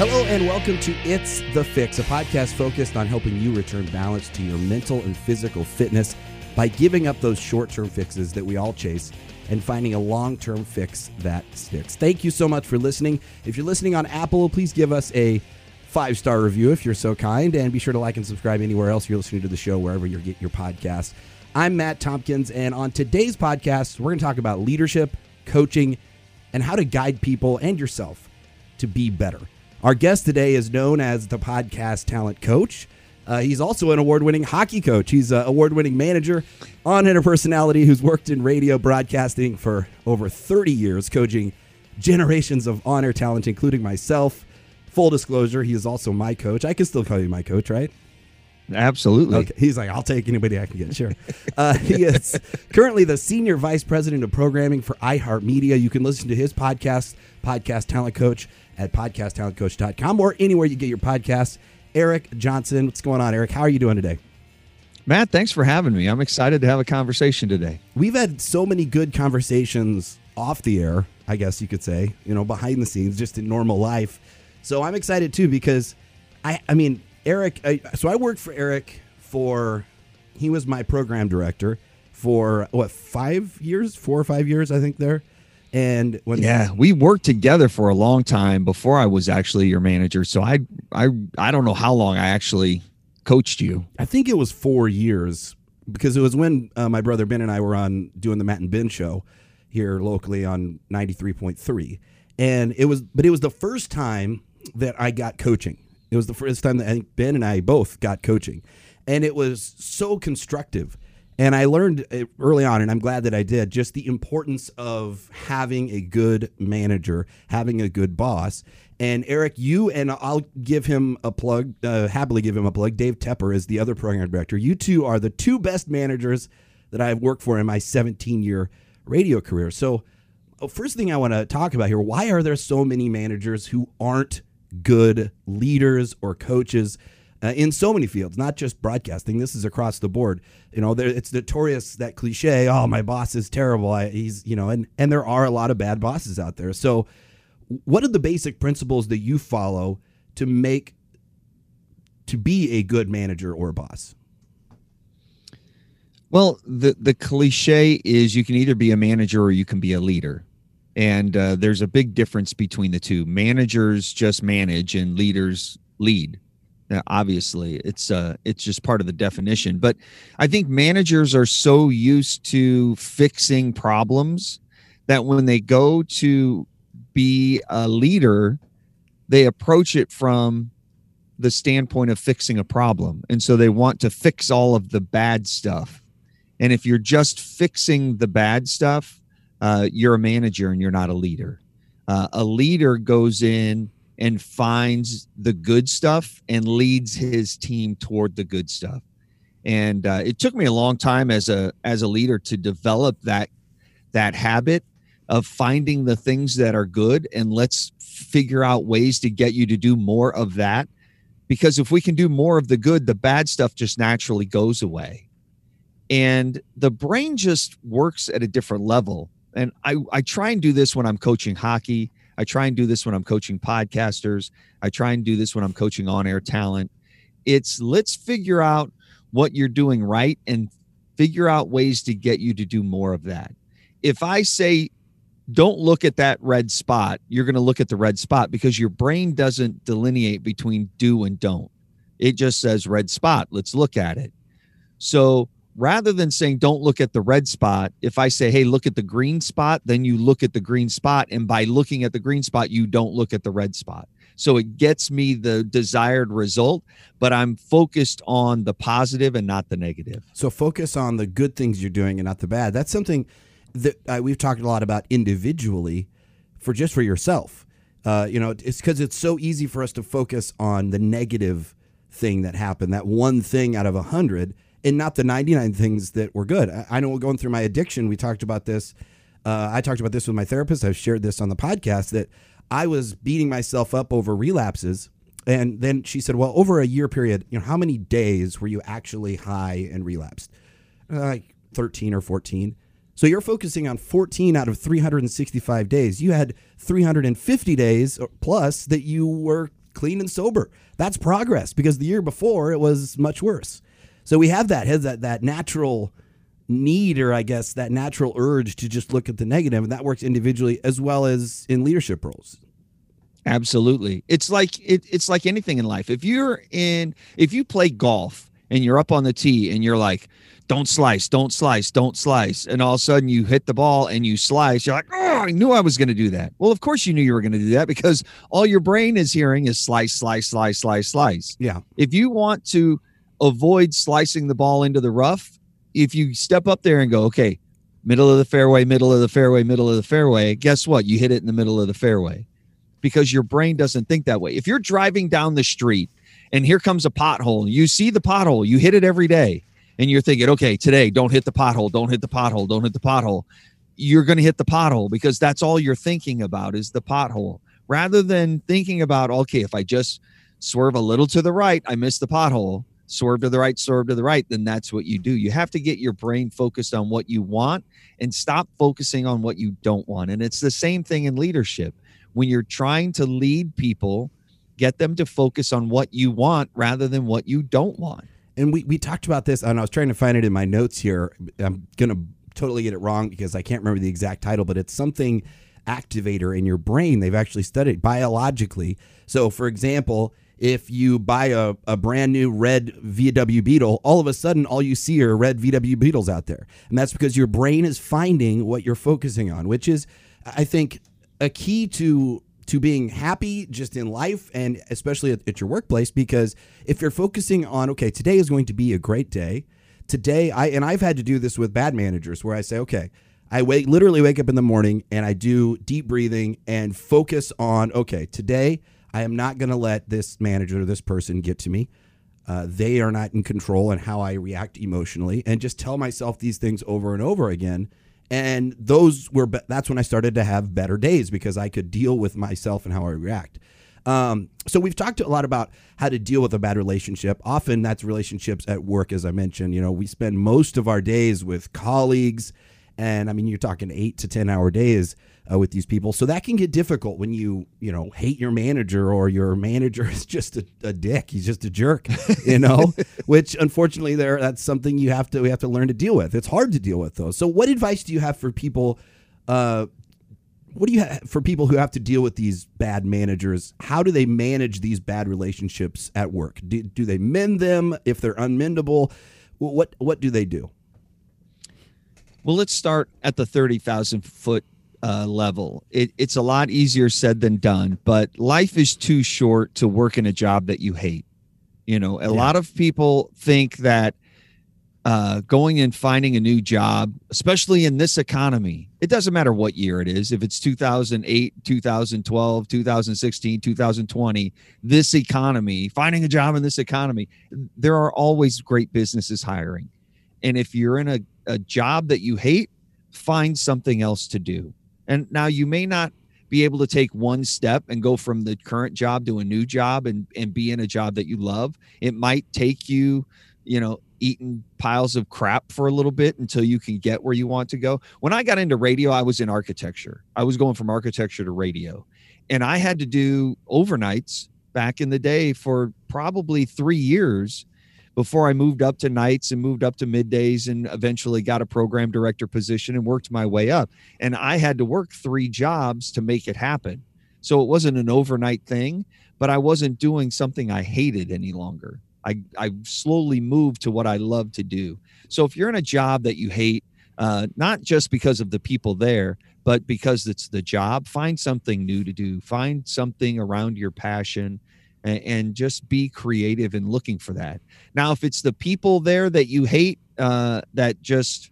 Hello and welcome to It's the Fix, a podcast focused on helping you return balance to your mental and physical fitness by giving up those short term fixes that we all chase and finding a long term fix that sticks. Thank you so much for listening. If you're listening on Apple, please give us a five star review if you're so kind, and be sure to like and subscribe anywhere else you're listening to the show, wherever you get your podcast. I'm Matt Tompkins, and on today's podcast, we're going to talk about leadership, coaching, and how to guide people and yourself to be better. Our guest today is known as the podcast talent coach. Uh, he's also an award winning hockey coach. He's an award winning manager, on air personality who's worked in radio broadcasting for over 30 years, coaching generations of on air talent, including myself. Full disclosure, he is also my coach. I can still call you my coach, right? Absolutely. Okay. He's like, I'll take anybody I can get. Sure. Uh, he is currently the senior vice president of programming for iHeartMedia. You can listen to his podcast, Podcast Talent Coach, at podcasttalentcoach.com or anywhere you get your podcasts. Erik Johnson, what's going on, Erik? How are you doing today? Matt, thanks for having me. I'm excited to have a conversation today. We've had so many good conversations off the air, I guess you could say, you know, behind the scenes, just in normal life. So I'm excited too because I, I mean, Erik. I, so I worked for Erik for, he was my program director for what five years, four or five years, I think there. And when yeah, we worked together for a long time before I was actually your manager. So I, I, I don't know how long I actually coached you. I think it was four years because it was when uh, my brother Ben and I were on doing the Matt and Ben show here locally on ninety three point three, and it was, but it was the first time that I got coaching. It was the first time that I think Ben and I both got coaching, and it was so constructive. And I learned early on, and I'm glad that I did, just the importance of having a good manager, having a good boss. And Erik, you and I'll give him a plug, uh, happily give him a plug. Dave Tepper is the other program director. You two are the two best managers that I've worked for in my 17 year radio career. So, uh, first thing I want to talk about here why are there so many managers who aren't good leaders or coaches? Uh, in so many fields, not just broadcasting. This is across the board. You know, there, it's notorious that cliche. Oh, my boss is terrible. I, he's you know, and and there are a lot of bad bosses out there. So, what are the basic principles that you follow to make to be a good manager or boss? Well, the the cliche is you can either be a manager or you can be a leader. And uh, there's a big difference between the two. Managers just manage and leaders lead obviously it's uh it's just part of the definition but i think managers are so used to fixing problems that when they go to be a leader they approach it from the standpoint of fixing a problem and so they want to fix all of the bad stuff. And if you're just fixing the bad stuff uh, you're a manager and you're not a leader. Uh, a leader goes in and finds the good stuff and leads his team toward the good stuff. And uh, it took me a long time as a as a leader to develop that that habit of finding the things that are good and let's figure out ways to get you to do more of that. Because if we can do more of the good, the bad stuff just naturally goes away. And the brain just works at a different level. And I, I try and do this when I'm coaching hockey I try and do this when I'm coaching podcasters. I try and do this when I'm coaching on air talent. It's let's figure out what you're doing right and figure out ways to get you to do more of that. If I say, don't look at that red spot, you're going to look at the red spot because your brain doesn't delineate between do and don't. It just says red spot. Let's look at it. So rather than saying don't look at the red spot if i say hey look at the green spot then you look at the green spot and by looking at the green spot you don't look at the red spot. So it gets me the desired result but i'm focused on the positive and not the negative. So focus on the good things you're doing and not the bad. That's something that uh, we've talked a lot about individually for just for yourself. Uh, you know it's because it's so easy for us to focus on the negative thing that happened that one thing out of a hundred and not the 99 things that were good. I, know going through my addiction, we talked about this. Uh, I talked about this with my therapist. I've shared this on the podcast that I was beating myself up over relapses. And then she said, Well, over a year period, you know, how many days were you actually high and relapsed? Uh, like 13 or 14. So you're focusing on 14 out of 365 days. You had 350 days plus that you were clean and sober. That's progress because the year before it was much worse. So we have that has that that natural need or I guess that natural urge to just look at the negative and that works individually as well as in leadership roles. Absolutely. It's like it, it's like anything in life. If you're in if you play golf and you're up on the tee and you're like, don't slice, don't slice, don't slice. And all of a sudden you hit the ball and you slice. You're like, oh, I knew I was going to do that. Well, of course you knew you were going to do that because all your brain is hearing is slice, slice, slice, slice, slice. Yeah. If you want to avoid slicing the ball into the rough, if you step up there and go, okay, middle of the fairway, middle of the fairway, middle of the fairway, guess what? You hit it in the middle of the fairway because your brain doesn't think that way. If you're driving down the street and here comes a pothole, you see the pothole, you hit it every day and you're thinking, okay, today don't hit the pothole, don't hit the pothole, don't hit the pothole. You're going to hit the pothole because that's all you're thinking about is the pothole rather than thinking about, okay, if I just swerve a little to the right, I miss the pothole. Swerve to the right, swerve to the right, then that's what you do. You have to get your brain focused on what you want and stop focusing on what you don't want. And it's the same thing in leadership. When you're trying to lead people, get them to focus on what you want rather than what you don't want and we, we talked about this and i was trying to find it in my notes here i'm gonna totally get it wrong because i can't remember the exact title but it's something activator in your brain they've actually studied biologically so for example if you buy a, a brand new red VW Beetle, all of a sudden all you see are red VW Beetles out there. And that's because your brain is finding what you're focusing on, which is, I think, a key to to being happy just in life and especially at, at, your workplace because if you're focusing on okay today is going to be a great day today i and i've had to do this with bad managers where i say okay i wake literally wake up in the morning and i do deep breathing and focus on okay today i am not going to let this manager or this person get to me uh, they are not in control and how i react emotionally and just tell myself these things over and over again and those were that's when I started to have better days because I could deal with myself and how I react. Um, so we've talked a lot about how to deal with a bad relationship. Often that's relationships at work, as I mentioned. You know, we spend most of our days with colleagues, and I mean, you're talking eight to ten hour days uh, with these people. So that can get difficult when you, you know, hate your manager or your manager is just a, a dick. He's just a jerk, you know, which unfortunately there, that's something you have to, we have to learn to deal with. It's hard to deal with those. So what advice do you have for people, uh, what do you have for people who have to deal with these bad managers? How do they manage these bad relationships at work? Do, do they mend them if they're unmendable? What what do they do? Well, let's start at the thirty thousand foot uh, level. It, it's a lot easier said than done, but life is too short to work in a job that you hate. You know, a yeah. lot of people think that uh, going and finding a new job, especially in this economy, it doesn't matter what year it is, if it's 2008, 2012, 2016, 2020, this economy, finding a job in this economy, there are always great businesses hiring. And if you're in a, a job that you hate, find something else to do. And now you may not be able to take one step and go from the current job to a new job and, and be in a job that you love. It might take you, you know, eating piles of crap for a little bit until you can get where you want to go. When I got into radio, I was in architecture. I was going from architecture to radio. And I had to do overnights back in the day for probably three years before I moved up to nights and moved up to middays and eventually got a program director position and worked my way up. And I had to work three jobs to make it happen. So it wasn't an overnight thing, but I wasn't doing something I hated any longer. I, I slowly moved to what I love to do. So if you're in a job that you hate, uh, not just because of the people there, but because it's the job, find something new to do. Find something around your passion and, and just be creative in looking for that. Now, if it's the people there that you hate, uh, that just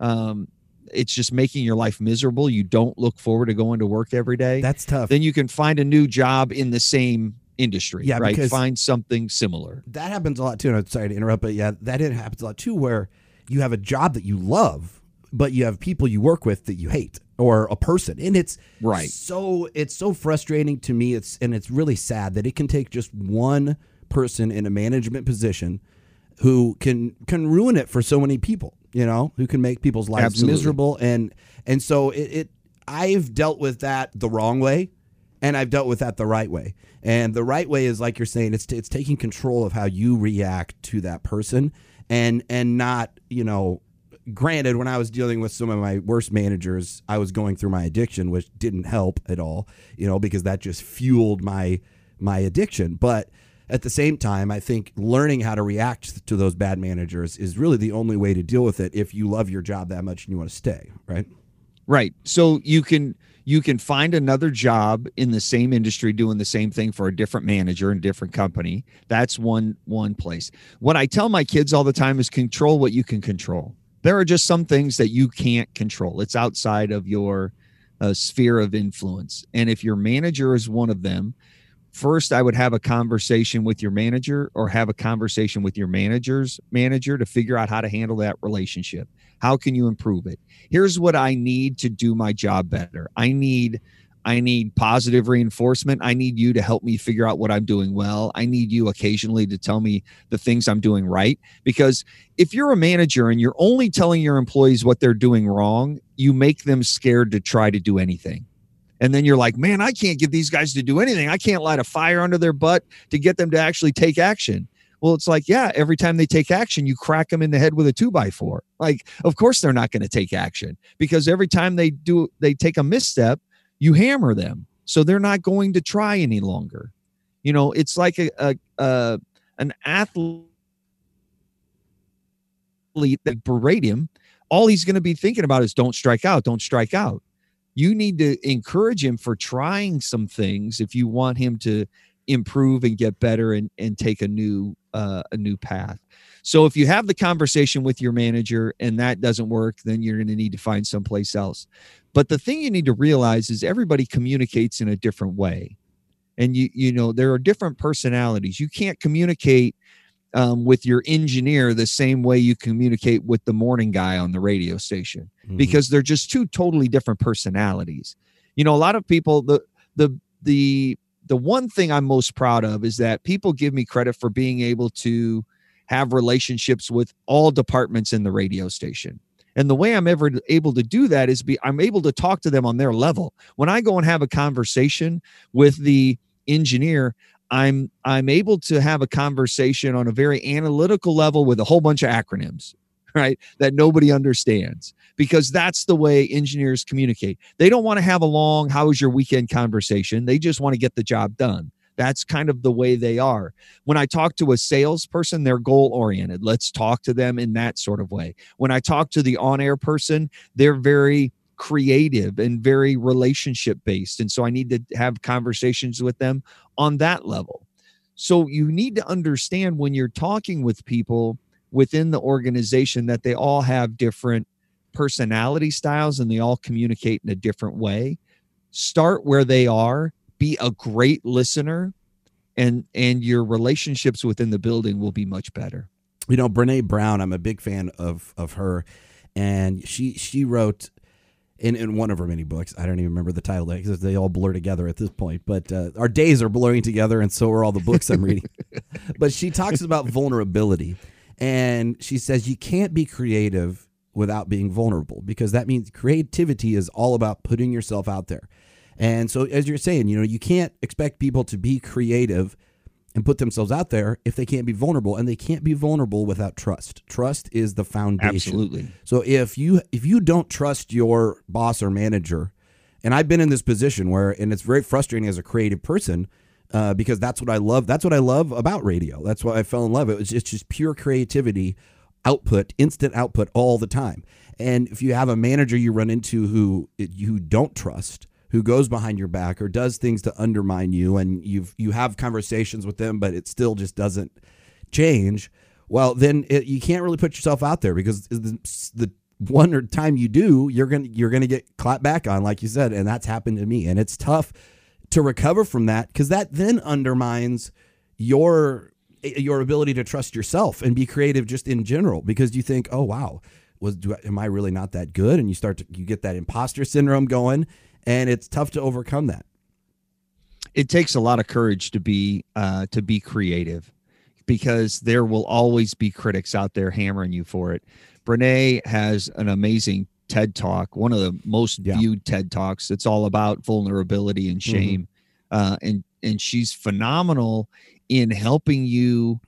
um, it's just making your life miserable. You don't look forward to going to work every day. That's tough. Then you can find a new job in the same industry. Yeah, right. Find something similar. That happens a lot too. And I'm sorry to interrupt, but yeah, that happens a lot too, where you have a job that you love, but you have people you work with that you hate or a person and it's right so it's so frustrating to me it's and it's really sad that it can take just one person in a management position who can can ruin it for so many people you know who can make people's lives Absolutely. miserable and and so it, it i've dealt with that the wrong way and I've dealt with that the right way. And the right way is like you're saying, it's it's taking control of how you react to that person, and and not you know. Granted, when I was dealing with some of my worst managers, I was going through my addiction, which didn't help at all, you know, because that just fueled my my addiction. But at the same time, I think learning how to react to those bad managers is really the only way to deal with it if you love your job that much and you want to stay, right? Right. So you can you can find another job in the same industry doing the same thing for a different manager and different company that's one one place what i tell my kids all the time is control what you can control there are just some things that you can't control. It's outside of your uh, sphere of influence. And if your manager is one of them first i would have a conversation with your manager or have a conversation with your manager's manager to figure out how to handle that relationship. How can you improve it? Here's what i need to do my job better. I need i need positive reinforcement i need you to help me figure out what i'm doing well i need you occasionally to tell me the things i'm doing right because if you're a manager and you're only telling your employees what they're doing wrong you make them scared to try to do anything and then you're like, man, I can't get these guys to do anything. I can't light a fire under their butt to get them to actually take action. Well, it's like, yeah, every time they take action, you crack them in the head with a two by four. Like, of course they're not going to take action because every time they do, they take a misstep, you hammer them. So they're not going to try any longer. You know, it's like a, a, a an athlete that berate him. All he's going to be thinking about is don't strike out, don't strike out you need to encourage him for trying some things if you want him to improve and get better and, and take a new uh, a new path so if you have the conversation with your manager and that doesn't work then you're going to need to find someplace else but the thing you need to realize is everybody communicates in a different way and you you know there are different personalities you can't communicate um, with your engineer the same way you communicate with the morning guy on the radio station mm-hmm. because they're just two totally different personalities. You know, a lot of people the the the the one thing I'm most proud of is that people give me credit for being able to have relationships with all departments in the radio station. And the way I'm ever able to do that is be I'm able to talk to them on their level. When I go and have a conversation with the engineer, I'm I'm able to have a conversation on a very analytical level with a whole bunch of acronyms, right? That nobody understands because that's the way engineers communicate. They don't want to have a long how was your weekend conversation. They just want to get the job done. That's kind of the way they are. When I talk to a salesperson, they're goal oriented. Let's talk to them in that sort of way. When I talk to the on air person, they're very creative and very relationship based. And so I need to have conversations with them on that level. So you need to understand when you're talking with people within the organization that they all have different personality styles and they all communicate in a different way. Start where they are, be a great listener and and your relationships within the building will be much better. You know, Brene Brown, I'm a big fan of of her and she she wrote in, in one of her many books. I don't even remember the title because they all blur together at this point. But uh, our days are blurring together, and so are all the books I'm reading. but she talks about vulnerability, and she says you can't be creative without being vulnerable because that means creativity is all about putting yourself out there. And so, as you're saying, you know, you can't expect people to be creative and put themselves out there if they can't be vulnerable and they can't be vulnerable without trust. Trust is the foundation. Absolutely. So if you if you don't trust your boss or manager and i've been in this position where and it's very frustrating as a creative person uh, because that's what i love that's what i love about radio. That's why i fell in love. It was it's just pure creativity output instant output all the time. And if you have a manager you run into who you don't trust who goes behind your back or does things to undermine you and you've you have conversations with them but it still just doesn't change well then it, you can't really put yourself out there because the, the one or time you do you're gonna you're gonna get clapped back on like you said and that's happened to me and it's tough to recover from that because that then undermines your your ability to trust yourself and be creative just in general because you think oh wow. Was do, am i really not that good? And you start to you get that imposter syndrome going and it's tough to overcome that. It takes a lot of courage to be uh, to be creative, because there will always be critics out there hammering you for it. Brene has an amazing TED talk, one of the most yeah. viewed TED talks. It's all about vulnerability and mm-hmm. shame. Mm-hmm. uh, and and she's phenomenal in helping you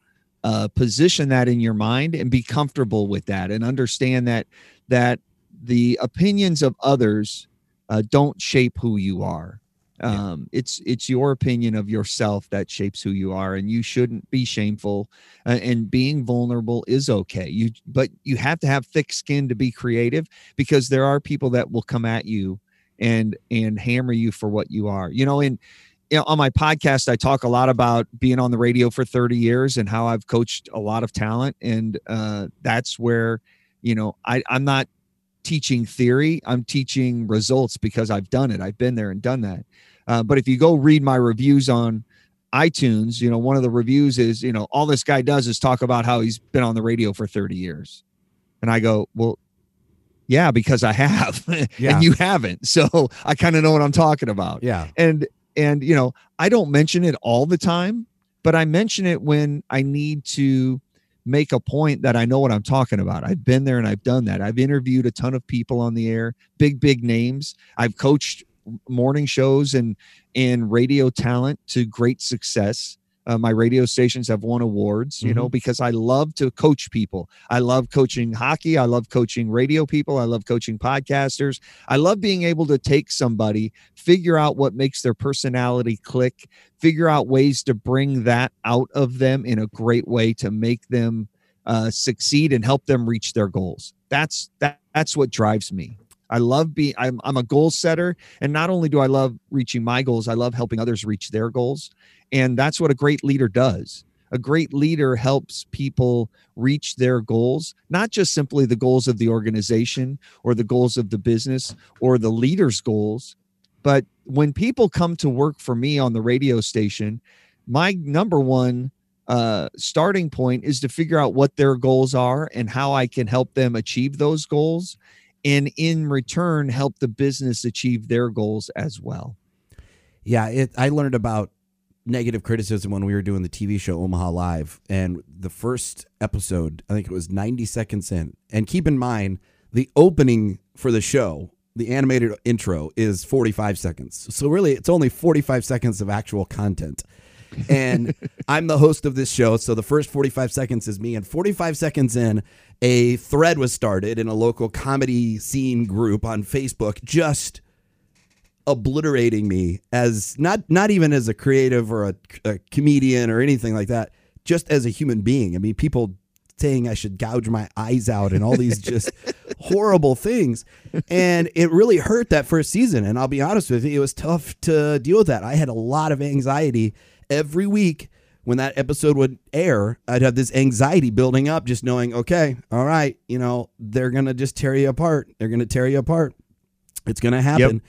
uh, position that in your mind and be comfortable with that and understand that that the opinions of others uh, don't shape who you are. Um, it's it's your opinion of yourself that shapes who you are and you shouldn't be shameful. Uh, and being vulnerable is okay. You but you have to have thick skin to be creative because there are people that will come at you and and hammer you for what you are. You know and you know, on my podcast i talk a lot about being on the radio for 30 years and how i've coached a lot of talent and uh, that's where you know I, i'm not teaching theory i'm teaching results because i've done it i've been there and done that uh, but if you go read my reviews on iTunes, you know, one of the reviews is, you know, all this guy does is talk about how he's been on the radio for 30 years. And I go, well, yeah, because I have, yeah. and you haven't. So I kind of know what I'm talking about. Yeah. And, and, you know, I don't mention it all the time, but I mention it when I need to make a point that I know what I'm talking about. I've been there and I've done that. I've interviewed a ton of people on the air, big, big names. I've coached morning shows and and radio talent to great success. Uh, my radio stations have won awards, you mm-hmm. know, because I love to coach people. I love coaching hockey. I love coaching radio people. I love coaching podcasters. I love being able to take somebody, figure out what makes their personality click, figure out ways to bring that out of them in a great way to make them uh, succeed and help them reach their goals. That's that. That's what drives me. I love being I'm I'm a goal setter and not only do I love reaching my goals, I love helping others reach their goals. And that's what a great leader does. A great leader helps people reach their goals, not just simply the goals of the organization or the goals of the business or the leader's goals, but when people come to work for me on the radio station, my number one uh, starting point is to figure out what their goals are and how I can help them achieve those goals and in return help the business achieve their goals as well. Yeah, it, I learned about negative criticism when we were doing the TV show Omaha Live, and the first episode, I think it was 90 seconds in. And keep in mind, the opening for the show, the animated intro, is 45 seconds. So really, it's only 45 seconds of actual content. And I'm the host of this show. So the first 45 seconds is me. And 45 seconds in, a thread was started in a local comedy scene group on Facebook, just obliterating me as not not even as a creative or a, a comedian or anything like that, just as a human being. I mean, people saying I should gouge my eyes out and all these just horrible things. And it really hurt that first season. And I'll be honest with you, it was tough to deal with that. I had a lot of anxiety every week when that episode would air, I'd have this anxiety building up, just knowing, okay, all right, you know, they're going to just tear you apart. They're going to tear you apart. It's going to happen. Yep.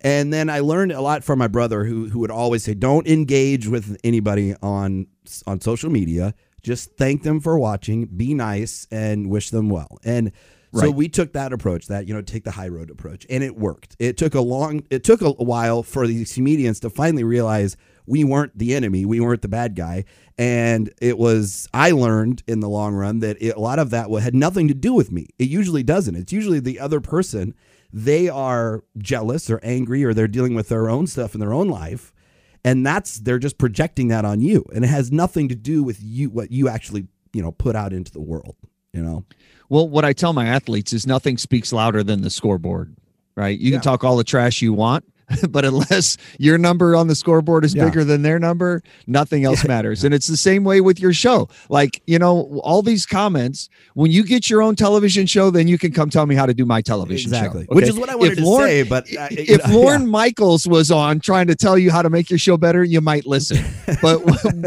And then I learned a lot from my brother who, who would always say, don't engage with anybody on, on social media. Just thank them for watching, be nice, and wish them well. And Right. So we took that approach, that you know, take the high road approach, and it worked. It took a long, it took a while for these comedians to finally realize we weren't the enemy, we weren't the bad guy, and it was. I learned in the long run that it, a lot of that had nothing to do with me. It usually doesn't. It's usually the other person. They are jealous or angry, or they're dealing with their own stuff in their own life, and that's they're just projecting that on you, and it has nothing to do with you, what you actually you know put out into the world. You know. Well, what I tell my athletes is nothing speaks louder than the scoreboard, right? You yeah. can talk all the trash you want, but unless your number on the scoreboard is yeah. bigger than their number, nothing else yeah. matters. And it's the same way with your show. Like, you know, all these comments, when you get your own television show, then you can come tell me how to do my television exactly. show. Okay? Which is what I wanted if to Lauren, say. But uh, if know, Lorne yeah. Michaels was on trying to tell you how to make your show better, you might listen. but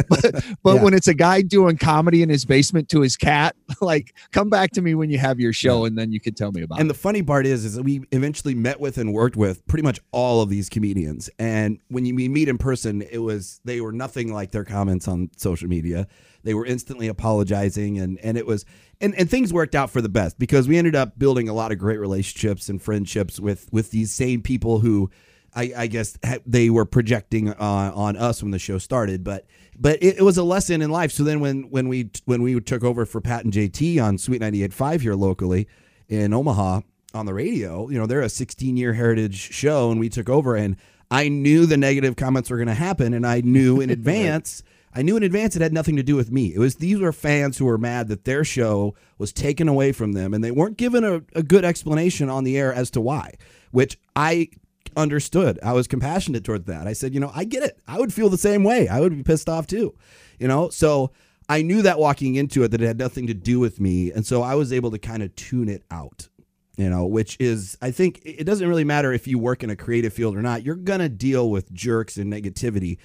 but, but when it's a guy doing comedy in his basement to his cat, like come back to me when you have your show and then you can tell me about and it. And the funny part is, is that we eventually met with and worked with pretty much all of these comedians. And when you meet in person, it was they were nothing like their comments on social media. They were instantly apologizing, and and it was and and things worked out for the best because we ended up building a lot of great relationships and friendships with with these same people who. I, I guess they were projecting uh, on us when the show started, but but it, it, was a lesson in life. So then when when we when we took over for Pat and JT on Sweet 98.5 here locally in Omaha, on the radio. You know, they're a 16 year heritage show, and we took over. And I knew the negative comments were going to happen, and I knew in advance. I knew in advance it had nothing to do with me. It was these were fans who were mad that their show was taken away from them, and they weren't given a, a good explanation on the air as to why. Which I understood. I was compassionate toward that. I said, you know, I get it. I would feel the same way. I would be pissed off too. You know, so I knew that walking into it that it had nothing to do with me, and so I was able to kind of tune it out you know, which is, I think it doesn't really matter if you work in a creative field or not. You're going to deal with jerks and negativity.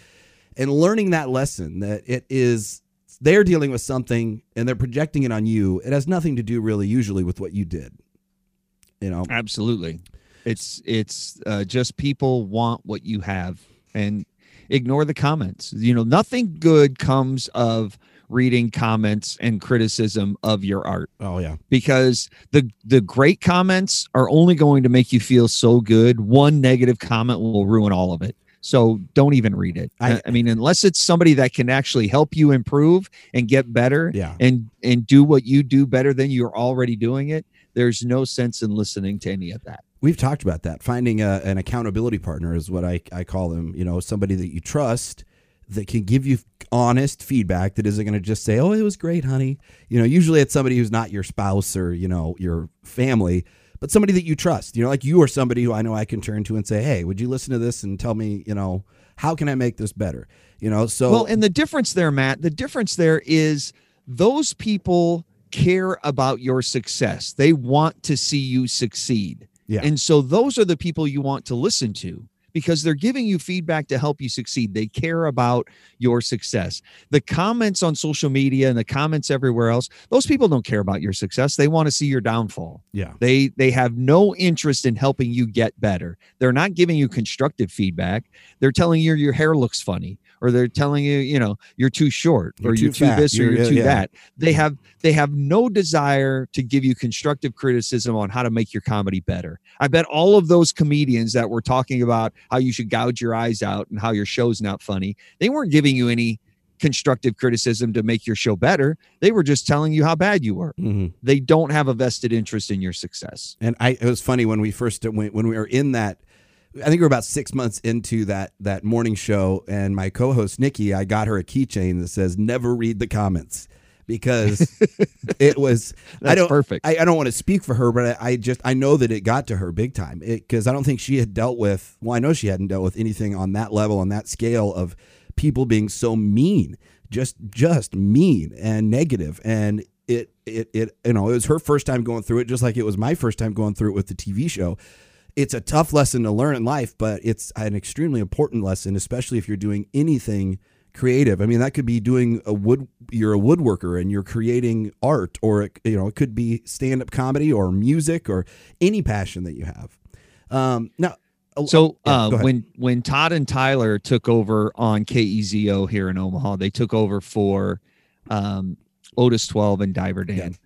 And learning that lesson that it is, they're dealing with something and they're projecting it on you. It has nothing to do really usually with what you did. You know, absolutely. It's, it's uh, just people want what you have and ignore the comments. You know, nothing good comes of, reading comments and criticism of your art. Oh yeah. Because the the great comments are only going to make you feel so good. One negative comment will ruin all of it. So don't even read it. I, I, mean, unless it's somebody that can actually help you improve and get better yeah. and and do what you do better than you're already doing it, there's no sense in listening to any of that. We've talked about that. Finding a, an accountability partner is what I, I call them. You know, somebody that you trust that can give you honest feedback that isn't going to just say, "Oh, it was great, honey." You know, usually it's somebody who's not your spouse or you know your family, but somebody that you trust. You know, like you are somebody who I know I can turn to and say, "Hey, would you listen to this and tell me, you know, how can I make this better?" You know, so well, and the difference there, Matt, the difference there is those people care about your success. They want to see you succeed. Yeah. And so those are the people you want to listen to because they're giving you feedback to help you succeed. They care about your success. The comments on social media and the comments everywhere else, those people don't care about your success. They want to see your downfall. Yeah. They they have no interest in helping you get better. They're not giving you constructive feedback. They're telling you your hair looks funny or they're telling you, you know, you're too short you're or too you're too fat. this or you're, you're, too yeah. that. They have they have no desire to give you constructive criticism on how to make your comedy better. I bet all of those comedians that were talking about how you should gouge your eyes out and how your show's not funny, they weren't giving you any constructive criticism to make your show better. They were just telling you how bad you were. Mm-hmm. They don't have a vested interest in your success. And I, it was funny when we first when, when we were in that. I think we are about six months into that that morning show, and my co-host Nikki, I got her a keychain that says "Never read the comments." Because it was, That's I don't perfect. I, I don't want to speak for her, but I, I just I know that it got to her big time. Because I don't think she had dealt with. Well, I know she hadn't dealt with anything on that level, on that scale of people being so mean, just just mean and negative, and it it it you know it was her first time going through it, just like it was my first time going through it with the TV show. It's a tough lesson to learn in life, but it's an extremely important lesson, especially if you're doing anything creative. I mean, that could be doing a wood. You're a woodworker and you're creating art, or it, you know, it could be stand up comedy or music or any passion that you have. Um, now, So Yeah, uh, ahead. when when Todd and Tyler took over on KEZO here in Omaha, they took over for um, Otis 12 and Diver Dan.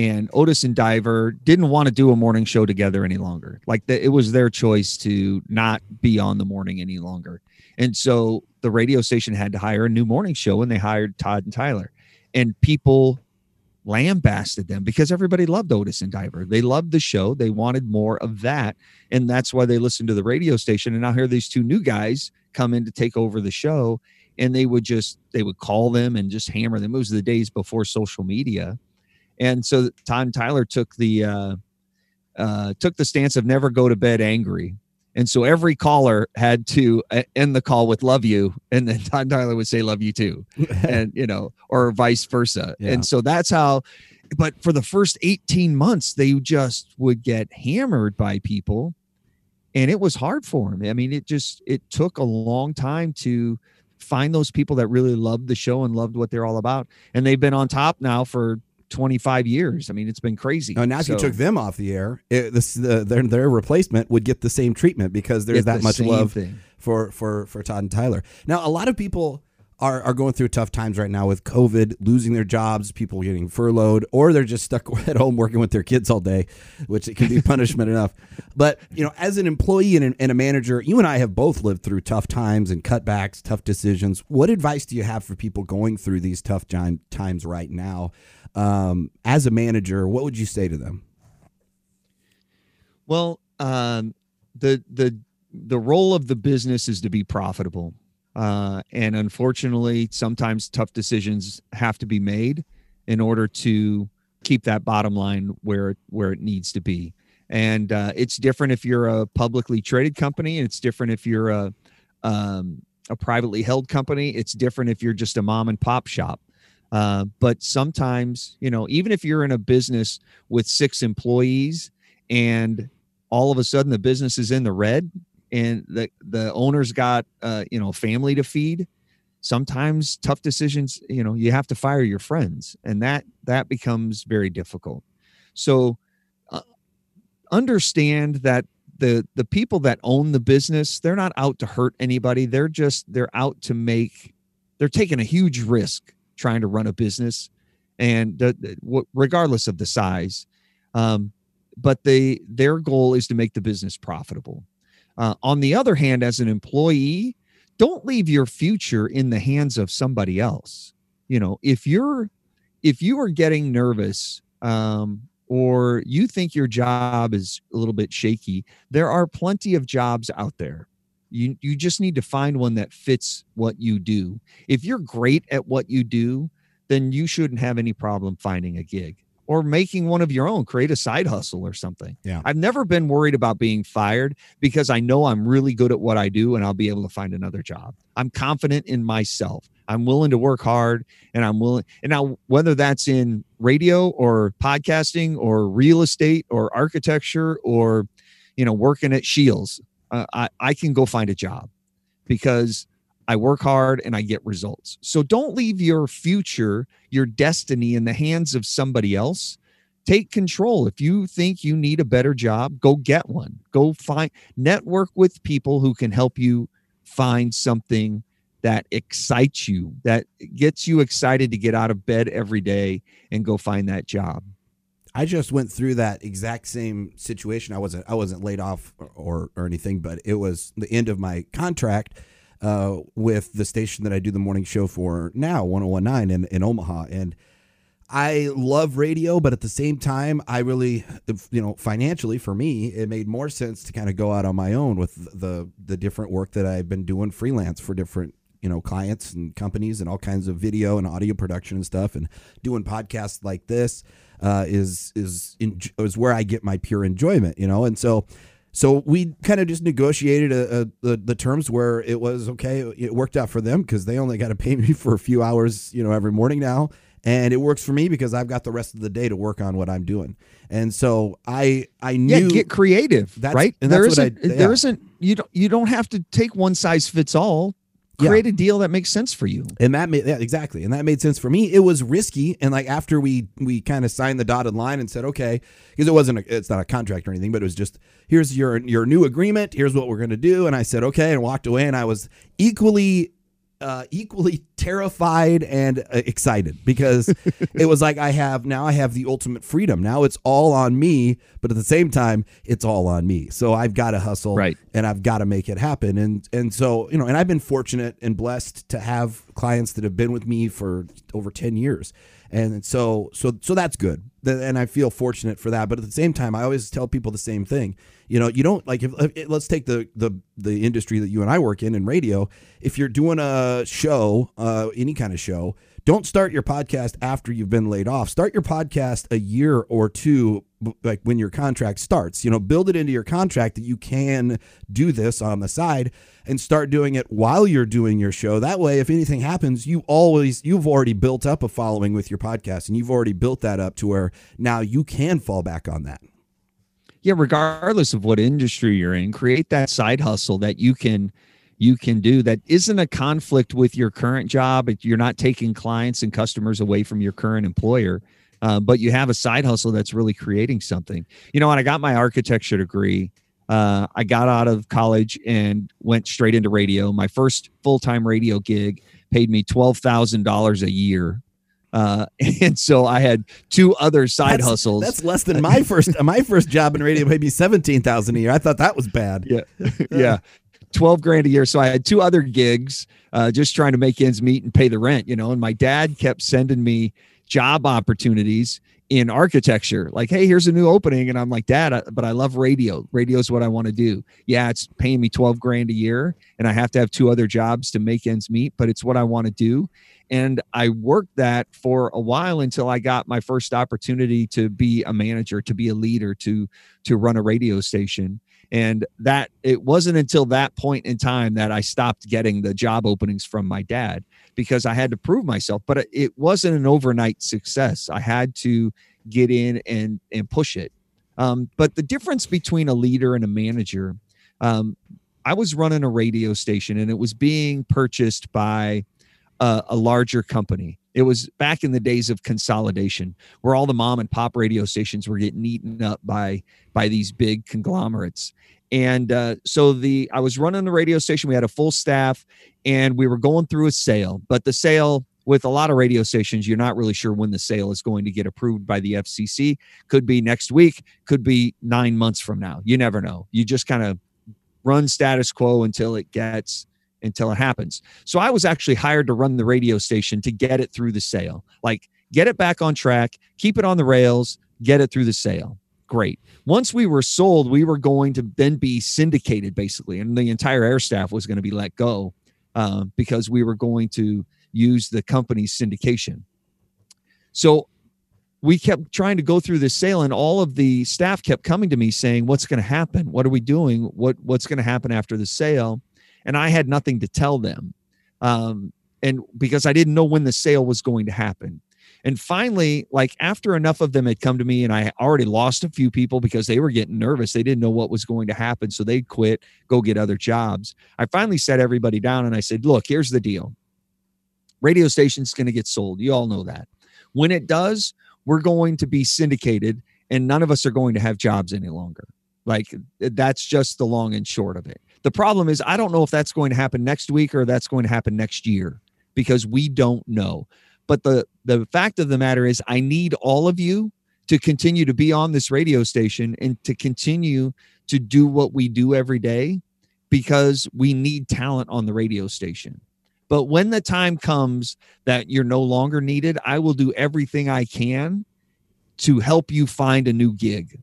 And Otis and Diver didn't want to do a morning show together any longer. Like the, it was their choice to not be on the morning any longer. And so the radio station had to hire a new morning show and they hired Todd and Tyler. And people lambasted them because everybody loved Otis and Diver. They loved the show. They wanted more of that. And that's why they listened to the radio station. And now here these two new guys come in to take over the show. And they would just they would call them and just hammer them. It was the days before social media. And so and Tyler took the uh uh took the stance of never go to bed angry. And so every caller had to uh, end the call with love you. And then Todd Tyler would say love you too and you know or vice versa Yeah. and so that's how but for the first 18 months they just would get hammered by people and it was hard for him. i mean it just it took a long time to find those people that really loved the show and loved what they're all about and they've been on top now for 25 years i mean it's been crazy Oh, now if you took them off the air, it, this, the, their their replacement would get the same treatment because there's that the much love thing. for for for Todd and Tyler. Now, a lot of people are are going through tough times right now with COVID, losing their jobs, people getting furloughed, or they're just stuck at home working with their kids all day, which it can be punishment enough. But you know, as an employee and, an, and a manager, you and I have both lived through tough times and cutbacks, tough decisions. What advice do you have for people going through these tough time, times right now? Um, as a manager, what would you say to them? Well, um, the the the role of the business is to be profitable. Uh, and unfortunately, sometimes tough decisions have to be made in order to keep that bottom line where where it needs to be. And uh, it's different if you're a publicly traded company, and it's different if you're a um, a privately held company. It's different if you're just a mom and pop shop. Uh, but sometimes, you know, even if you're in a business with six employees and all of a sudden the business is in the red and the the owner's got uh, you know family to feed, sometimes tough decisions, you know, you have to fire your friends, and that that becomes very difficult. So uh, understand that the the people that own the business, they're not out to hurt anybody. They're just they're out to make they're taking a huge risk trying to run a business, and regardless of the size, um, but they their goal is to make the business profitable. Uh, on the other hand, as an employee, don't leave your future in the hands of somebody else. You know, if you're if you are getting nervous um, or you think your job is a little bit shaky, there are plenty of jobs out there. You you just need to find one that fits what you do. If you're great at what you do, then you shouldn't have any problem finding a gig or making one of your own, create a side hustle or something. Yeah. I've never been worried about being fired because I know I'm really good at what I do and I'll be able to find another job. I'm confident in myself. I'm willing to work hard and I'm willing and now whether that's in radio or podcasting or real estate or architecture or you know working at Shields, uh, I, I can go find a job because I work hard and I get results. So don't leave your future, your destiny in the hands of somebody else. Take control. If you think you need a better job, go get one. Go find, network with people who can help you find something that excites you, that gets you excited to get out of bed every day and go find that job. I just went through that exact same situation. I wasn't I wasn't laid off or or anything, but it was the end of my contract uh, with the station that I do the morning show for now, 1019 in, in Omaha. And I love radio, but at the same time, I really, you know, financially for me, it made more sense to kind of go out on my own with the the different work that I've been doing freelance for different you know clients and companies and all kinds of video and audio production and stuff and doing podcasts like this uh, is is in, is where I get my pure enjoyment, you know. And so so we kind of just negotiated a, a, the, the terms where it was okay. It worked out for them because they only got to pay me for a few hours, you know, every morning now, and it works for me because I've got the rest of the day to work on what I'm doing. And so I I knew yeah, get creative, that's, right? And there isn't I, yeah. there isn't you don't you don't have to take one size fits all create yeah. a deal that makes sense for you. And that made yeah, exactly. And that made sense for me. It was risky. And like after we we kind of signed the dotted line and said, okay, because it wasn't a, it's not a contract or anything, but it was just here's your your new agreement. Here's what we're gonna do. And I said, okay, and walked away. And I was equally uh, equally terrified and uh, excited because it was like I have now I have the ultimate freedom. Now it's all on me, but at the same time, it's all on me. So I've got to hustle, right. and I've got to make it happen. And and so you know, and I've been fortunate and blessed to have clients that have been with me for over ten years, and so so so that's good. And i feel fortunate for that. But at the same time i always tell people the same thing. You know you don't like if, if, let's take the the the industry that you and i work in in radio. If you're doing a show uh, any kind of show don't start your podcast after you've been laid off. Start your podcast a year or two like when your contract starts you know build it into your contract that you can do this on the side and start doing it while you're doing your show. That way, if anything happens, you always you've already built up a following with your podcast and you've already built that up to where now you can fall back on that. Yeah, regardless of what industry you're in, create that side hustle that you can you can do that isn't a conflict with your current job. You're not taking clients and customers away from your current employer. Uh, but you have a side hustle that's really creating something. You know, when I got my architecture degree, uh, I got out of college and went straight into radio. My first full time radio gig paid me twelve thousand dollars a year. Uh, and so I had two other side that's, hustles. That's less than my first. my first job in radio paid me seventeen thousand a year. I thought that was bad. Yeah, yeah, twelve grand a year. So I had two other gigs, uh, just trying to make ends meet and pay the rent. You know, and my dad kept sending me job opportunities in architecture. Like hey here's a new opening. And i'm like dad but i love radio. Radio is what i want to do. Yeah it's paying me 12 grand a year and i have to have two other jobs to make ends meet but it's what i want to do. And i worked that for a while until i got my first opportunity to be a manager to be a leader to to run a radio station and that it wasn't until that point in time that i stopped getting the job openings from my dad because I had to prove myself. But it wasn't an overnight success. I had to get in and and push it. Um, but the difference between a leader and a manager, um, I was running a radio station and it was being purchased by a, a larger company. It was back in the days of consolidation, where all the mom and pop radio stations were getting eaten up by by these big conglomerates. And uh, so the I was running the radio station. We had a full staff, and we were going through a sale. But the sale with a lot of radio stations, you're not really sure when the sale is going to get approved by the FCC. Could be next week, could be nine months from now. You never know. You just kind of run status quo until it gets until it happens. So I was actually hired to run the radio station to get it through the sale. Like get it back on track, keep it on the rails, get it through the sale. Great. Once we were sold, we were going to then be syndicated basically, and the entire air staff was going to be let go um, because we were going to use the company's syndication. So we kept trying to go through this sale and all of the staff kept coming to me saying what's going to happen what are we doing what what's going to happen after the sale and i had nothing to tell them um, and because i didn't know when the sale was going to happen and finally like after enough of them had come to me and i already lost a few people because they were getting nervous they didn't know what was going to happen so they'd quit go get other jobs i finally set everybody down and i said look here's the deal radio station's going to get sold. You all know that. When it does, we're going to be syndicated and none of us are going to have jobs any longer. Like that's just the long and short of it. The problem is, I don't know if that's going to happen next week or that's going to happen next year because we don't know. But the the fact of the matter is, I need all of you to continue to be on this radio station and to continue to do what we do every day because we need talent on the radio station. But when the time comes that you're no longer needed, I will do everything I can to help you find a new gig.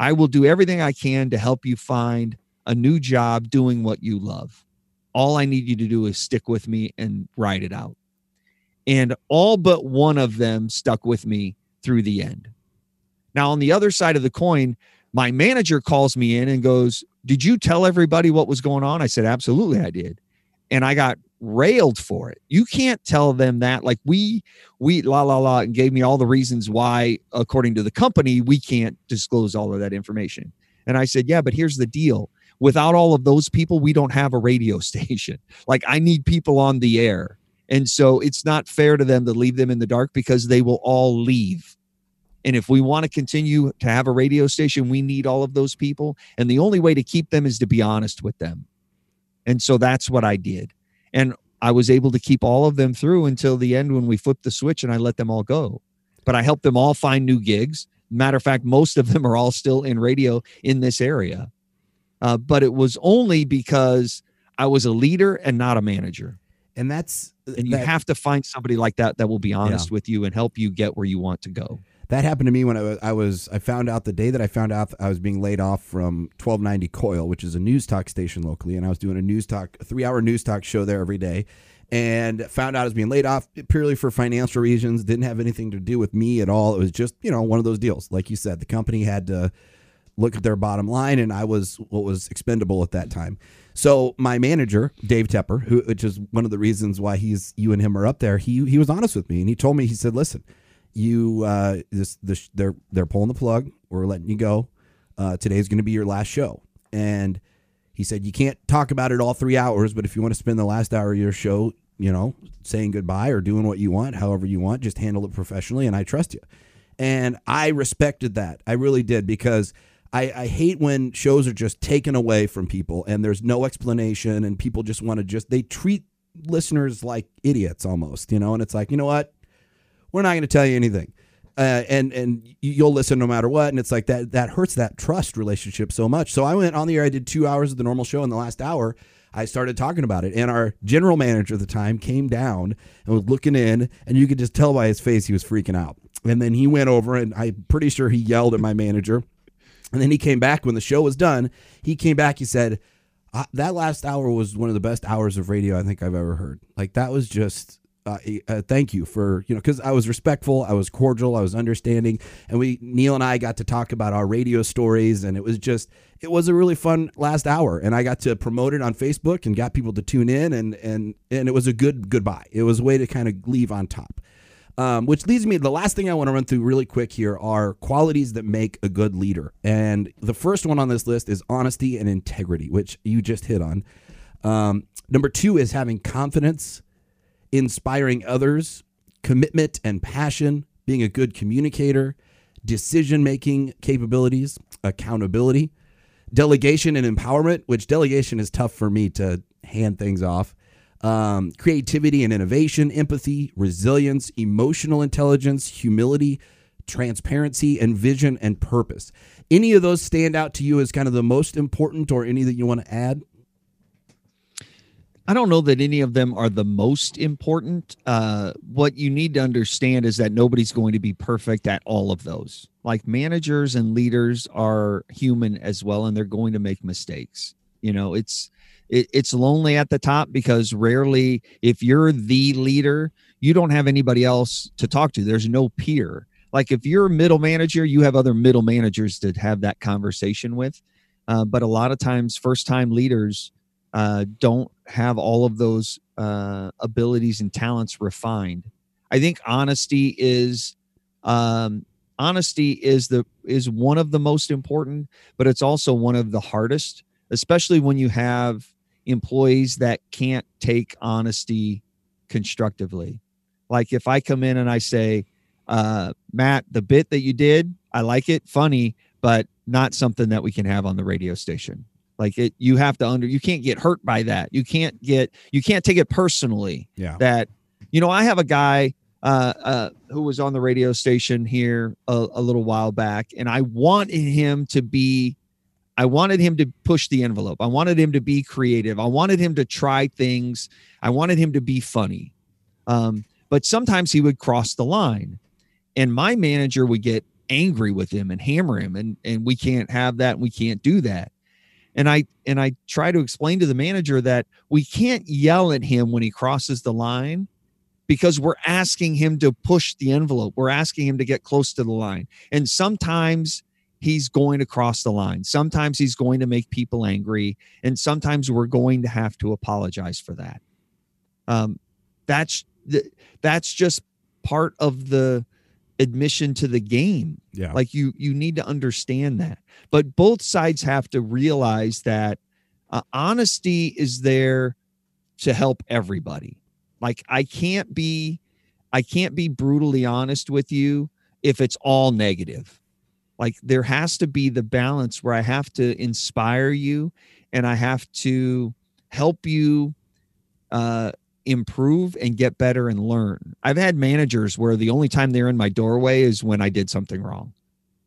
I will do everything I can to help you find a new job doing what you love. All I need you to do is stick with me and ride it out. And all but one of them stuck with me through the end. Now, on the other side of the coin, my manager calls me in and goes, Did you tell everybody what was going on? I said, Absolutely, I did and I got railed for it. You can't tell them that. Like we, we la la la, and gave me all the reasons why, according to the company, we can't disclose all of that information. And I said, yeah, but here's the deal. Without all of those people, we don't have a radio station. Like I need people on the air. And so it's not fair to them to leave them in the dark because they will all leave. And if we want to continue to have a radio station, we need all of those people. And the only way to keep them is to be honest with them. And so that's what I did. And I was able to keep all of them through until the end when we flipped the switch and I let them all go. But I helped them all find new gigs. Matter of fact, most of them are all still in radio in this area. Uh, but it was only because I was a leader and not a manager. And that's and you that, have to find somebody like that that will be honest yeah. with you and help you get where you want to go. That happened to me when I was, I was I found out the day that I found out I was being laid off from 1290 Coil, which is a news talk station locally, and I was doing a news talk, a three hour news talk show there every day, and found out I was being laid off purely for financial reasons. Didn't have anything to do with me at all. It was just you know one of those deals, like you said, the company had to look at their bottom line, and I was what was expendable at that time. So my manager, Dave Tepper, who which is one of the reasons why he's you and him are up there, he he was honest with me, and he told me he said, listen you uh, this this they're they're pulling the plug. We're letting you go. Uh, today's going to be your last show, and he said you can't talk about it all three hours, but if you want to spend the last hour of your show, you know, saying goodbye or doing what you want, however you want, just handle it professionally, and I trust you. And I respected that. I really did because I, I hate when shows are just taken away from people and there's no explanation and people just want to just they treat listeners like idiots almost, you know, and it's like, you know what? We're not going to tell you anything. Uh, and and you'll listen no matter what. And it's like that that hurts that trust relationship so much. So I went on the air. I did two hours of the normal show. In the last hour, I started talking about it, and our general manager at the time came down and was looking in, and you could just tell by his face he was freaking out. And then he went over, and I'm pretty sure he yelled at my manager. And then he came back when the show was done. He came back. He said, "That last hour was one of the best hours of radio I think I've ever heard. Like that was just." Uh, uh, thank you for you know because I was respectful, I was cordial, I was understanding, and we Neil and I got to talk about our radio stories, and it was just it was a really fun last hour, and I got to promote it on Facebook and got people to tune in, and and and it was a good goodbye. It was a way to kind of leave on top. Um, which leads me the last thing I want to run through really quick here are qualities that make a good leader. And the first one on this list is honesty and integrity, which you just hit on. Um, number two is having confidence, inspiring others, commitment and passion, being a good communicator, decision making capabilities, accountability, delegation and empowerment, which delegation is tough for me to hand things off um, creativity and innovation, empathy, resilience, emotional intelligence, humility, transparency, and vision and purpose. Any of those stand out to you as kind of the most important, or any that you want to add? I don't know that any of them are the most important. Uh, what you need to understand is that nobody's going to be perfect at all of those. Like managers and leaders are human as well, and they're going to make mistakes. You know, it's it, it's lonely at the top because rarely, if you're the leader, you don't have anybody else to talk to. There's no peer. Like if you're a middle manager, you have other middle managers to have that conversation with. Uh, but a lot of times, first time leaders uh, don't have all of those uh, abilities and talents refined. I think honesty is um, honesty is the is one of the most important, but it's also one of the hardest, especially when you have employees that can't take honesty constructively. Like if I come in and I say, uh, Matt, the bit that you did, I like it, funny, but not something that we can have on the radio station. Like it, you have to under, you can't get hurt by that. You can't get, you can't take it personally. Yeah. That, you know, I have a guy uh, uh, who was on the radio station here a, a little while back, and I wanted him to be I wanted him to push the envelope. I wanted him to be creative. I wanted him to try things. I wanted him to be funny. Um, but sometimes he would cross the line, and my manager would get angry with him and hammer him, and and we can't have that. we can't do that. And I and I try to explain to the manager that we can't yell at him when he crosses the line because we're asking him to push the envelope. We're asking him to get close to the line. And sometimes he's going to cross the line. Sometimes he's going to make people angry, and sometimes we're going to have to apologize for that. Um, that's that's just part of the admission to the game. Yeah, like you you need to understand that. But both sides have to realize that uh, honesty is there to help everybody. Like I can't be I can't be brutally honest with you if it's all negative like there has to be the balance where I have to inspire you and I have to help you uh, improve and get better and learn. I've had managers where the only time they're in my doorway is when I did something wrong.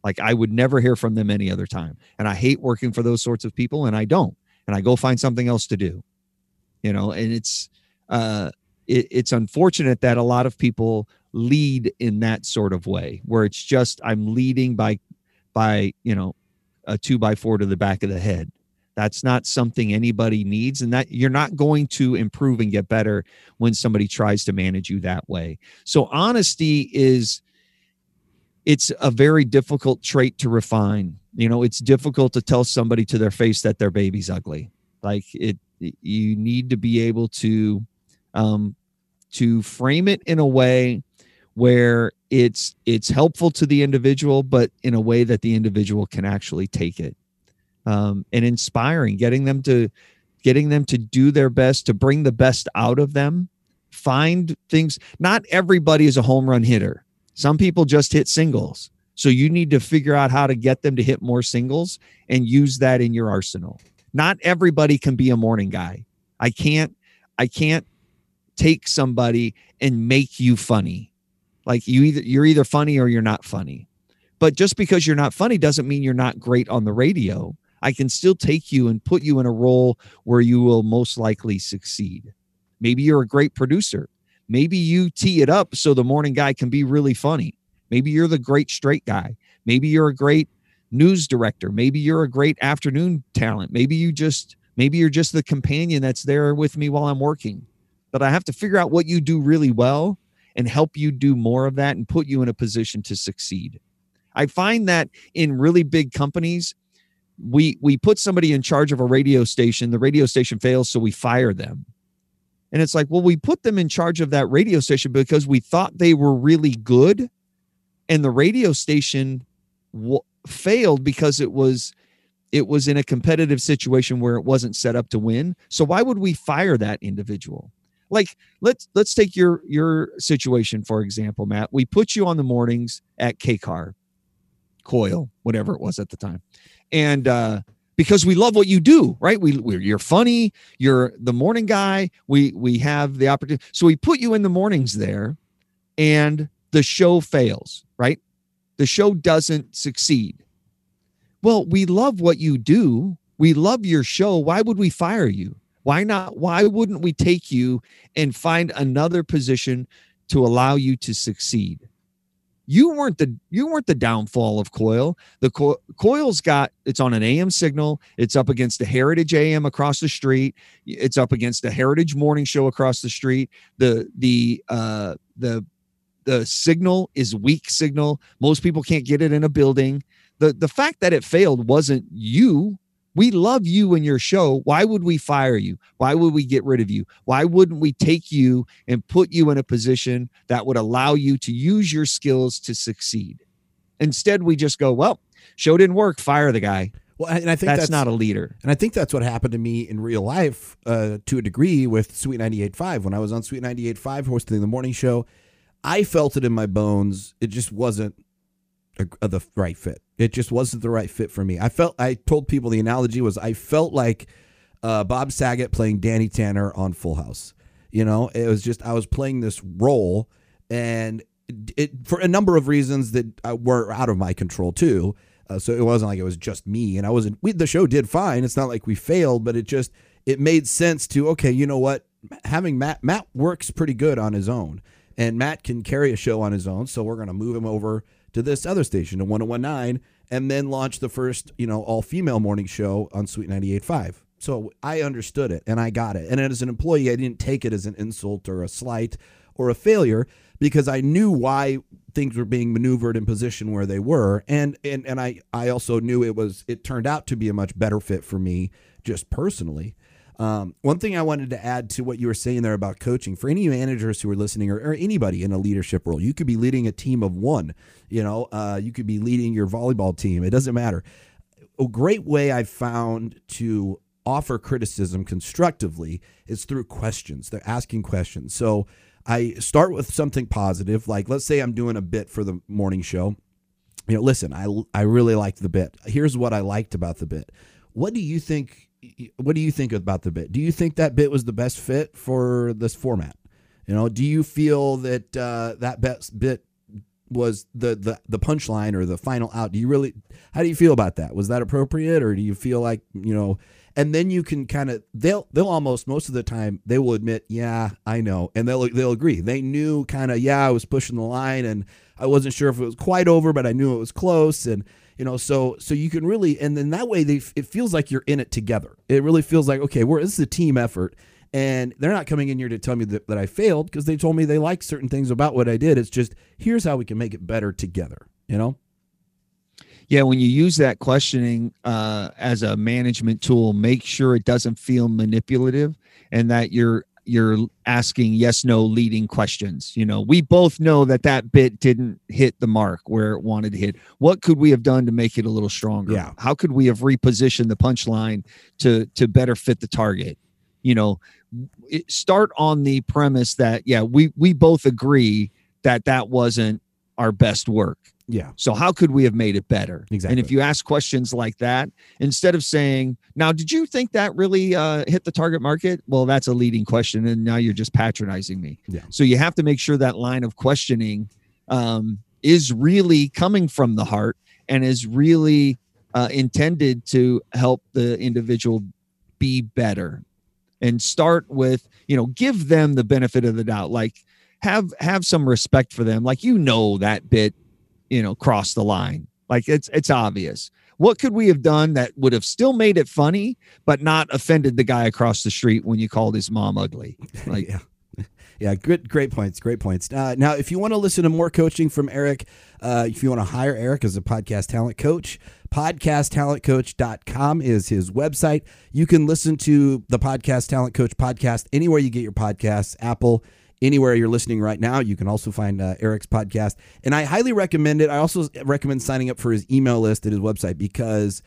Like I would never hear from them any other time. And I hate working for those sorts of people and I don't. And I go find something else to do. You know, and it's uh it, it's unfortunate that a lot of people lead in that sort of way where it's just I'm leading by by you know a two by four to the back of the head that's not something anybody needs and that you're not going to improve and get better when somebody tries to manage you that way. So honesty is it's a very difficult trait to refine. You know it's difficult to tell somebody to their face that their baby's ugly. Like it you need to be able to um to frame it in a way where it's it's helpful to the individual but in a way that the individual can actually take it um, and inspiring getting them to getting them to do their best to bring the best out of them. Find things not everybody is a home run hitter. Some people just hit singles. So you need to figure out how to get them to hit more singles and use that in your arsenal. Not everybody can be a morning guy. I can't i can't take somebody and make you funny. Like you either you're either funny or you're not funny. But just because you're not funny doesn't mean you're not great on the radio. I can still take you and put you in a role where you will most likely succeed. Maybe you're a great producer. Maybe you tee it up so the morning guy can be really funny. Maybe you're the great straight guy. Maybe you're a great news director. Maybe you're a great afternoon talent. Maybe you just maybe you're just the companion that's there with me while I'm working. But I have to figure out what you do really well and help you do more of that and put you in a position to succeed. I find that in really big companies, we we put somebody in charge of a radio station, the radio station fails, so we fire them. And it's like, well, we put them in charge of that radio station because we thought they were really good, and the radio station w- failed because it was it was in a competitive situation where it wasn't set up to win. So why would we fire that individual? Like let's let's take your your situation for example, Matt. We put you on the mornings at KKAR, Coil, whatever it was at the time, and uh, because we love what you do, right? We we're, you're funny, you're the morning guy. We we have the opportunity, so we put you in the mornings there, and the show fails, right? The show doesn't succeed. Well, we love what you do. We love your show. Why would we fire you? Why not? Why wouldn't we take you and find another position to allow you to succeed? You weren't the you weren't the downfall of Coil. The Co- Coil's got it's on an AM signal. It's up against the Heritage AM across the street. It's up against the Heritage morning show across the street. The the uh the the signal is weak signal. Most people can't get it in a building. The the fact that it failed wasn't you we love you and your show. Why would we fire you? Why would we get rid of you? Why wouldn't we take you and put you in a position that would allow you to use your skills to succeed? Instead, we just go, well, show didn't work, fire the guy. Well, and I think that's, that's, not a leader. And I think that's what happened to me in real life uh, to a degree with Sweet 98.5. When I was on Sweet 98.5 hosting the morning show, I felt it in my bones. It just wasn't a, a, the right fit. It just wasn't the right fit for me. I felt I told people the analogy was I felt like uh, Bob Saget playing Danny Tanner on Full House. You know, it was just I was playing this role, and it, for a number of reasons that uh, were out of my control too. Uh, so it wasn't like it was just me, and I wasn't. We, the show did fine. It's not like we failed, but it just it made sense to okay. You know what? Having Matt Matt works pretty good on his own, and Matt can carry a show on his own. So we're gonna move him over to this other station, to 1019, and then launch the first, you know, all female morning show on Sweet 98.5. So I understood it and I got it. And as an employee, I didn't take it as an insult or a slight or a failure because I knew why things were being maneuvered in position where they were. And and and I I also knew it was it turned out to be a much better fit for me just personally. Um, one thing I wanted to add to what you were saying there about coaching for any managers who are listening or, or anybody in a leadership role, you could be leading a team of one. You know, uh, you could be leading your volleyball team. It doesn't matter. A great way I've found to offer criticism constructively is through questions. They're asking questions. So I start with something positive, like let's say I'm doing a bit for the morning show. You know, listen, I I really liked the bit. Here's what I liked about the bit. What do you think what do you think about the bit? Do you think that bit was the best fit for this format? You know, do you feel that uh, that best bit was the the the punchline or the final out? Do you really? How do you feel about that? Was that appropriate, or do you feel like you know? And then you can kind of they'll they'll almost most of the time they will admit, yeah, I know, and they'll they'll agree. They knew kind of yeah, I was pushing the line, and I wasn't sure if it was quite over, but I knew it was close, and you know so so you can really and then that way they it feels like you're in it together. It really feels like okay we're this is a team effort and they're not coming in here to tell me that, that i failed because they told me they like certain things about what i did. It's just here's how we can make it better together you know? Yeah when you use that questioning uh, as a management tool make sure it doesn't feel manipulative and that you're you're asking yes no leading questions you know? We both know that that bit didn't hit the mark where it wanted to hit. What could we have done to make it a little stronger? Yeah. How could we have repositioned the punchline to to better fit the target? You know it, start on the premise that yeah we we both agree that that wasn't our best work yeah. So how could we have made it better? Exactly. And if you ask questions like that, instead of saying, "Now, did you think that really uh, hit the target market?" Well, that's a leading question, and now you're just patronizing me. Yeah. So you have to make sure that line of questioning um, is really coming from the heart and is really uh, intended to help the individual be better. And start with, you know, give them the benefit of the doubt. Like have have some respect for them. Like you know that bit you know, crossed the line. Like it's it's obvious. What could we have done that would have still made it funny, but not offended the guy across the street when you called his mom ugly? Like, yeah. Yeah, good, great points, great points. Uh, now, if you want to listen to more coaching from Erik, uh, if you want to hire Erik as a podcast talent coach, podcasttalentcoach.com is his website. You can listen to the Podcast Talent Coach podcast anywhere you get your podcasts, Apple, anywhere you're listening right now. You can also find uh, Erik's podcast. And I highly recommend it. I also recommend signing up for his email list at his website because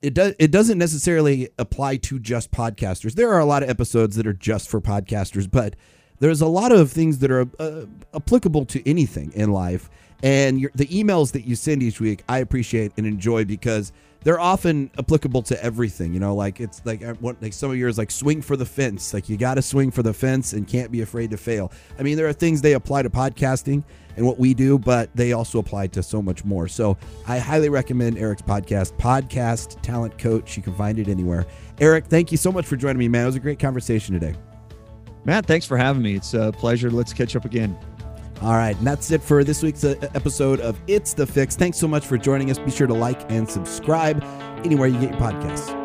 it does it doesn't necessarily apply to just podcasters. There are a lot of episodes that are just for podcasters, but there's a lot of things that are uh, applicable to anything in life. And your, the emails that you send each week, I appreciate and enjoy because they're often applicable to everything. You know, like it's like uh, what like some of yours like swing for the fence. Like you got to swing for the fence and can't be afraid to fail. I mean, there are things they apply to podcasting and what we do, but they also apply to so much more. So I highly recommend Erik's podcast, Podcast Talent Coach. You can find it anywhere. Erik, thank you so much for joining me, man. It was a great conversation today. Matt, thanks for having me. It's a pleasure. Let's catch up again. All right, and that's it for this week's uh, episode of It's the Fix. Thanks so much for joining us. Be sure to like and subscribe anywhere you get your podcasts.